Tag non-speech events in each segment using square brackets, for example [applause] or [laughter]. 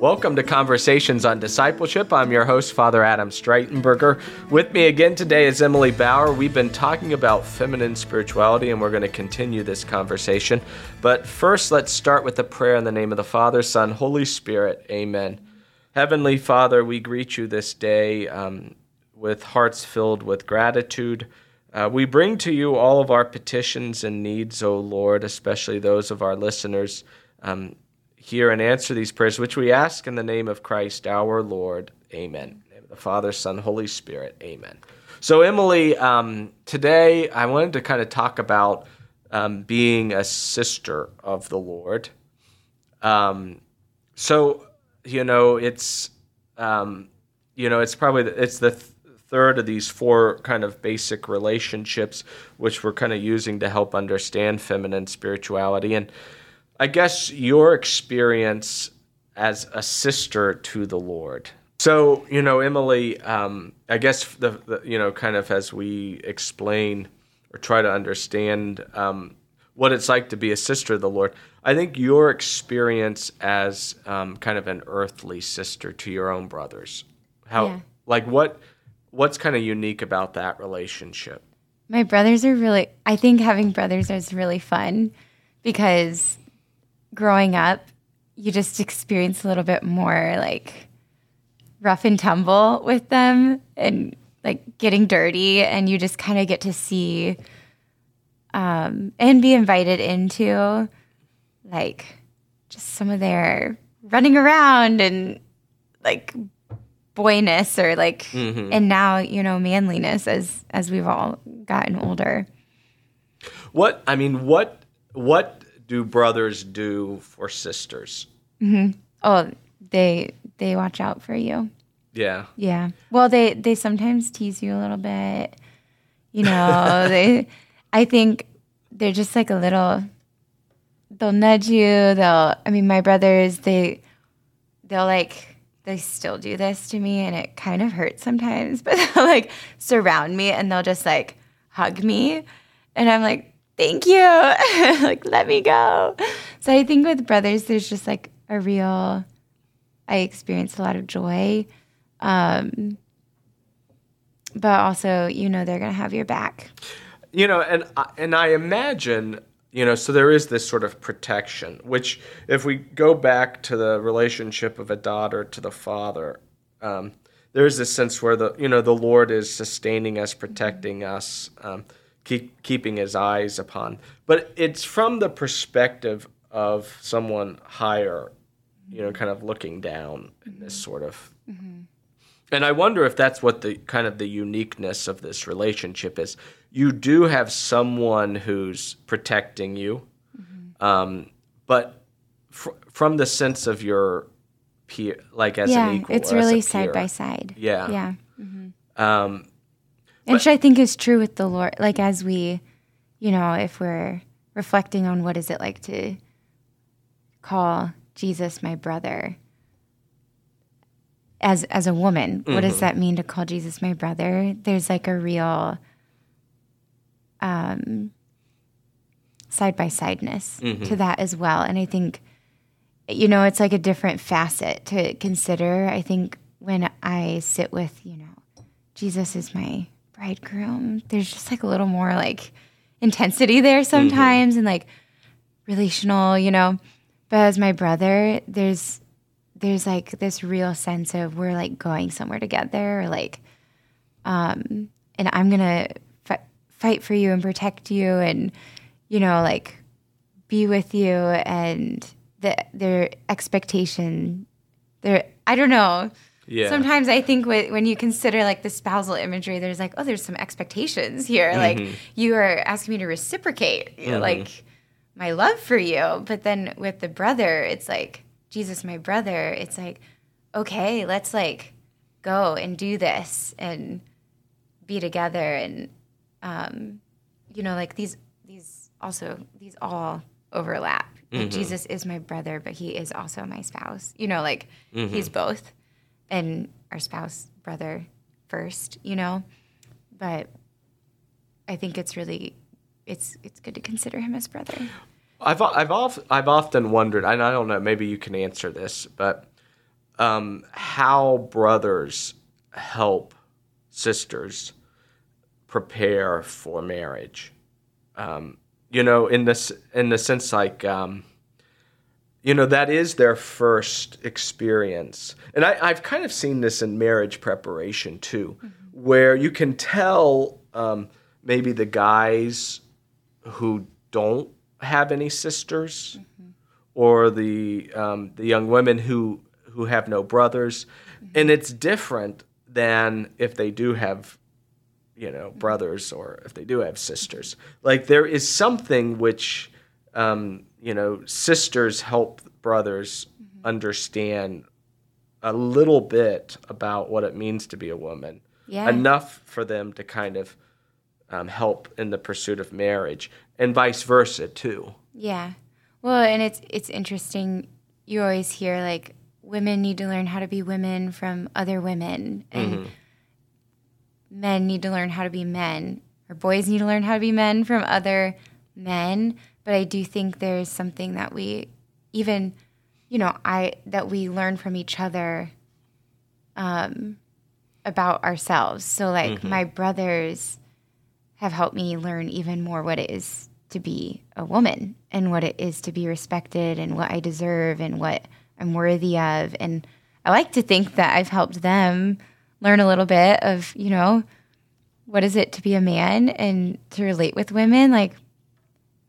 Welcome to Conversations on Discipleship. I'm your host, Father Adam Streitenberger. With me again today is Emily Bauer. We've been talking about feminine spirituality, and we're going to continue this conversation. But first, let's start with a prayer in the name of the Father, Son, Holy Spirit. Amen. Heavenly Father, we greet you this day um, with hearts filled with gratitude. Uh, we bring to you all of our petitions and needs, O Lord, especially those of our listeners. Um, hear and answer these prayers, which we ask in the name of Christ our Lord. Amen. the Father, Son, Holy Spirit. Amen. So, Emily, um, today I wanted to kind of talk about um, being a sister of the Lord. Um, so, you know, it's um, you know, it's probably the, it's the th- third of these four kind of basic relationships, which we're kind of using to help understand feminine spirituality and I guess your experience as a sister to the Lord. So, you know, Emily, um, I guess the, the, you know, kind of as we explain or try to understand um, what it's like to be a sister of the Lord, I think your experience as um, kind of an earthly sister to your own brothers, how, yeah. like, what, what's kind of unique about that relationship? My brothers are really, I think having brothers is really fun because growing up, you just experience a little bit more like rough and tumble with them and like getting dirty and you just kind of get to see um, and be invited into like just some of their running around and like boyness or like mm-hmm. and now you know manliness as as we've all gotten older what i mean what what do brothers do for sisters? Mm-hmm. Oh, they they watch out for you. Yeah. Yeah. Well, they they sometimes tease you a little bit. You know, [laughs] they. I think they're just like a little. They'll nudge you. They'll. I mean, my brothers. They. They'll like. They still do this to me, and it kind of hurts sometimes. [laughs] But they'll like surround me, and they'll just like hug me, and I'm like, thank you. [laughs] like, let me go. So I think with brothers, there's just like a real, I experience a lot of joy. Um, but also, you know, they're going to have your back. You know, and, and I imagine, you know, so there is this sort of protection, which if we go back to the relationship of a daughter to the father, um, there's this sense where the, you know, the Lord is sustaining us, protecting us. Um, keep, keeping his eyes upon. But it's from the perspective of someone higher, you know, kind of looking down in this sort of. Mm-hmm. And I wonder if that's what the kind of the uniqueness of this relationship is. You do have someone who's protecting you, mm-hmm. um, but fr- from the sense of your peer, like as yeah, an equal. it's really side by side. Yeah, yeah. Mm-hmm. Um, and which I think is true with the Lord. Like as we, you know, if we're reflecting on what is it like to call Jesus my brother as as a woman, mm-hmm. what does mm-hmm. that mean to call Jesus my brother? There's like a real um side by sideness mm-hmm. to that as well. And I think you know, it's like a different facet to consider. I think when I sit with, you know, Jesus is my bridegroom, there's just like a little more like intensity there mm-hmm. sometimes mm-hmm. and like relational, you know. But as my brother, there's there's like this real sense of we're like going somewhere together, or like, um, and I'm gonna f- fight for you and protect you, and you know, like be with you, and the their expectation, their I don't know yeah. Sometimes I think when you consider like the spousal imagery, there's like, oh, there's some expectations here. Mm-hmm. Like you are asking me to reciprocate, mm-hmm. like my love for you. But then with the brother, it's like Jesus, my brother. It's like, okay, let's like go and do this and be together and um, you know, like these these also these all overlap. Mm-hmm. Jesus is my brother, but he is also my spouse. You know, like mm-hmm. he's both and our spouse brother first, you know. But I think it's really it's it's good to consider him as brother. I've I've I've often wondered, and I don't know, maybe you can answer this, but um, how brothers help sisters prepare for marriage. Um, you know, in this in the sense like um, you know that is their first experience, and I, I've kind of seen this in marriage preparation too, mm-hmm. where you can tell um, maybe the guys who don't have any sisters, mm-hmm. or the um, the young women who who have no brothers, mm-hmm. and it's different than if they do have you know brothers or if they do have sisters like there is something which um, you know sisters help brothers mm-hmm. understand a little bit about what it means to be a woman yeah. enough for them to kind of um, help in the pursuit of marriage and vice versa too yeah well and it's it's interesting you always hear like women need to learn how to be women from other women and mm-hmm men need to learn how to be men, or boys need to learn how to be men from other men. But I do think there's something that we even, you know, I that we learn from each other um, about ourselves. So like mm-hmm. my brothers have helped me learn even more what it is to be a woman and what it is to be respected and what I deserve and what I'm worthy of. And I like to think that I've helped them learn a little bit of, you know, what is it to be a man and to relate with women? Like,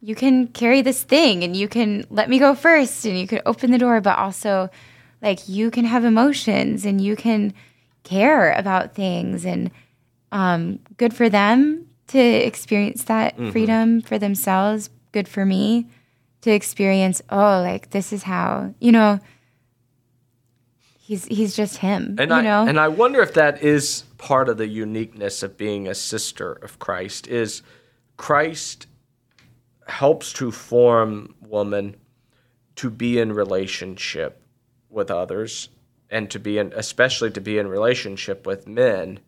you can carry this thing and you can let me go first and you can open the door, but also, like, you can have emotions and you can care about things. And um, good for them to experience that mm-hmm. freedom for themselves. Good for me to experience, oh, like, this is how, you know, he's he's just him. And you I know? and I wonder if that is part of the uniqueness of being a sister of Christ is Christ helps to form woman to be in relationship with others and to be in especially to be in relationship with men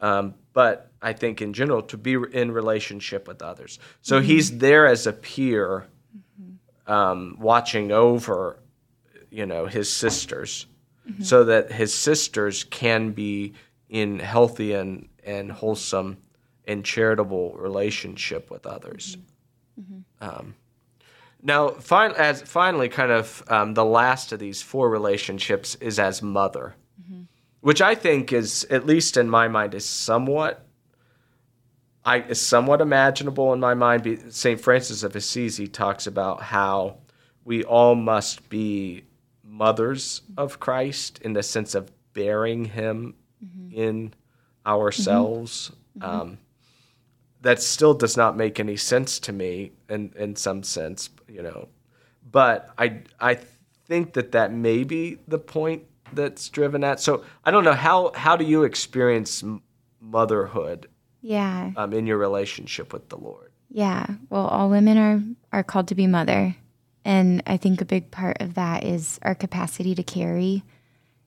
um, but i think in general to be in relationship with others so mm-hmm. he's there as a peer mm-hmm. um, watching over you know his sisters mm-hmm. so that his sisters can be in healthy and, and wholesome and charitable relationship with others. Mm-hmm. mm-hmm. Um, now, fin- as finally, kind of um, the last of these four relationships is as mother, mm-hmm. which I think is, at least in my mind, is somewhat. I is somewhat imaginable in my mind. Saint Francis of Assisi talks about how we all must be mothers of Christ in the sense of bearing him mm-hmm. in ourselves. Mm-hmm. Um, that still does not make any sense to me in, in some sense, you know. But I, I think that that may be the point that's driven at. So I don't know how how do you experience motherhood? Yeah. Um, in your relationship with the Lord. Yeah. Well, all women are are called to be mother, and I think a big part of that is our capacity to carry,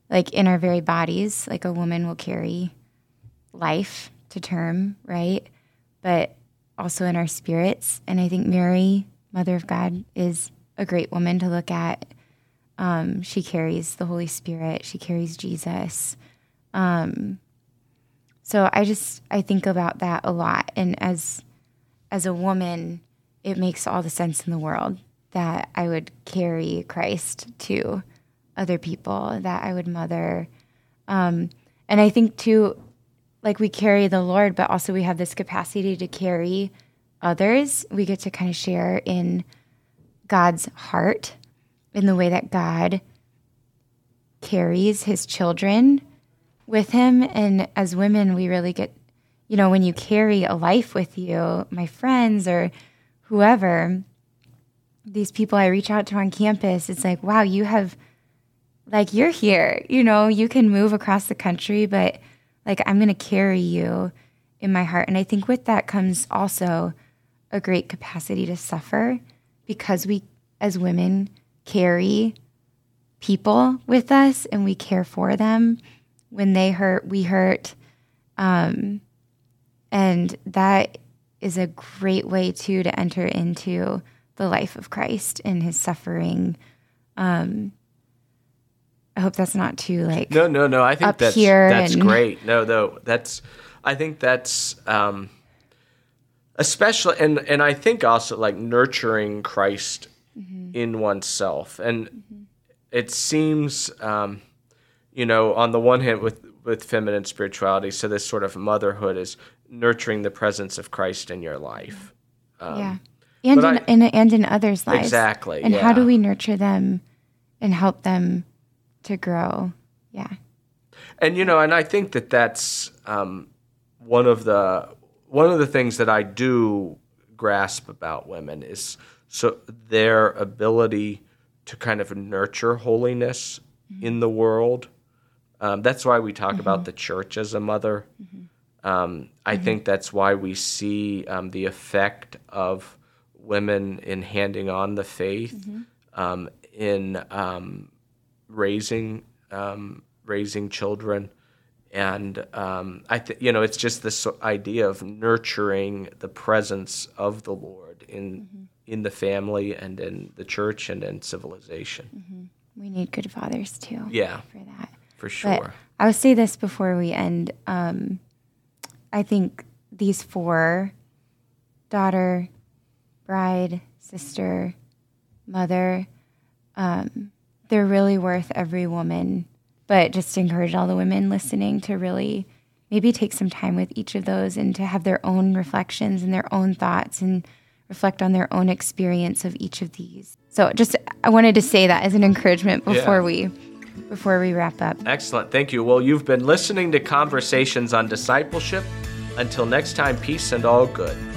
like in our very bodies, like a woman will carry life to term, right? But also in our spirits. And I think Mary, Mother of God, is a great woman to look at. Um, she carries the Holy Spirit, she carries Jesus. Um, so I just I think about that a lot, and as as a woman, it makes all the sense in the world that I would carry Christ to other people, that I would mother. Um, and I think too, like we carry the Lord, but also we have this capacity to carry others. We get to kind of share in God's heart, in the way that God carries his children with him. And as women, we really get, you know, when you carry a life with you, my friends or whoever, these people I reach out to on campus, it's like, wow, you have, like, you're here. You know, you can move across the country, but like, I'm going to carry you in my heart. And I think with that comes also a great capacity to suffer because we, as women, carry people with us and we care for them. When they hurt, we hurt. Um, and that is a great way, too, to enter into the life of Christ and his suffering. Um, I hope that's not too like No, no, no. I think that's that's and- great. No, though that's I think that's um, especially and and I think also like nurturing Christ in oneself, and it seems um, you know on the one hand with with feminine spirituality, so this sort of motherhood is nurturing the presence of Christ in your life. yeah. And in, in and in others' lives. Exactly, And how do we nurture them and help them to grow? Yeah. and you know and i think that that's um, one of the one of the things that i do grasp about women is so their ability to kind of nurture holiness in the world. Um, that's why we talk about the church as a mother. Um, i think that's why we see um, the effect of women in handing on the faith um, in um, raising um, raising children, and um, I think you know it's just this idea of nurturing the presence of the Lord in in the family and in the church and in civilization. We need good fathers too. Yeah, For that. for But sure. I would say this before we end. Um, I think these four daughter, bride, sister, mother um, they're really worth every woman. But just encourage all the women listening to really maybe take some time with each of those and to have their own reflections and their own thoughts and reflect on their own experience of each of these. So just I wanted to say that as an encouragement before Yeah. we before we wrap up. Excellent. Thank you. Well, you've been listening to Conversations on Discipleship. Until next time, peace and all good.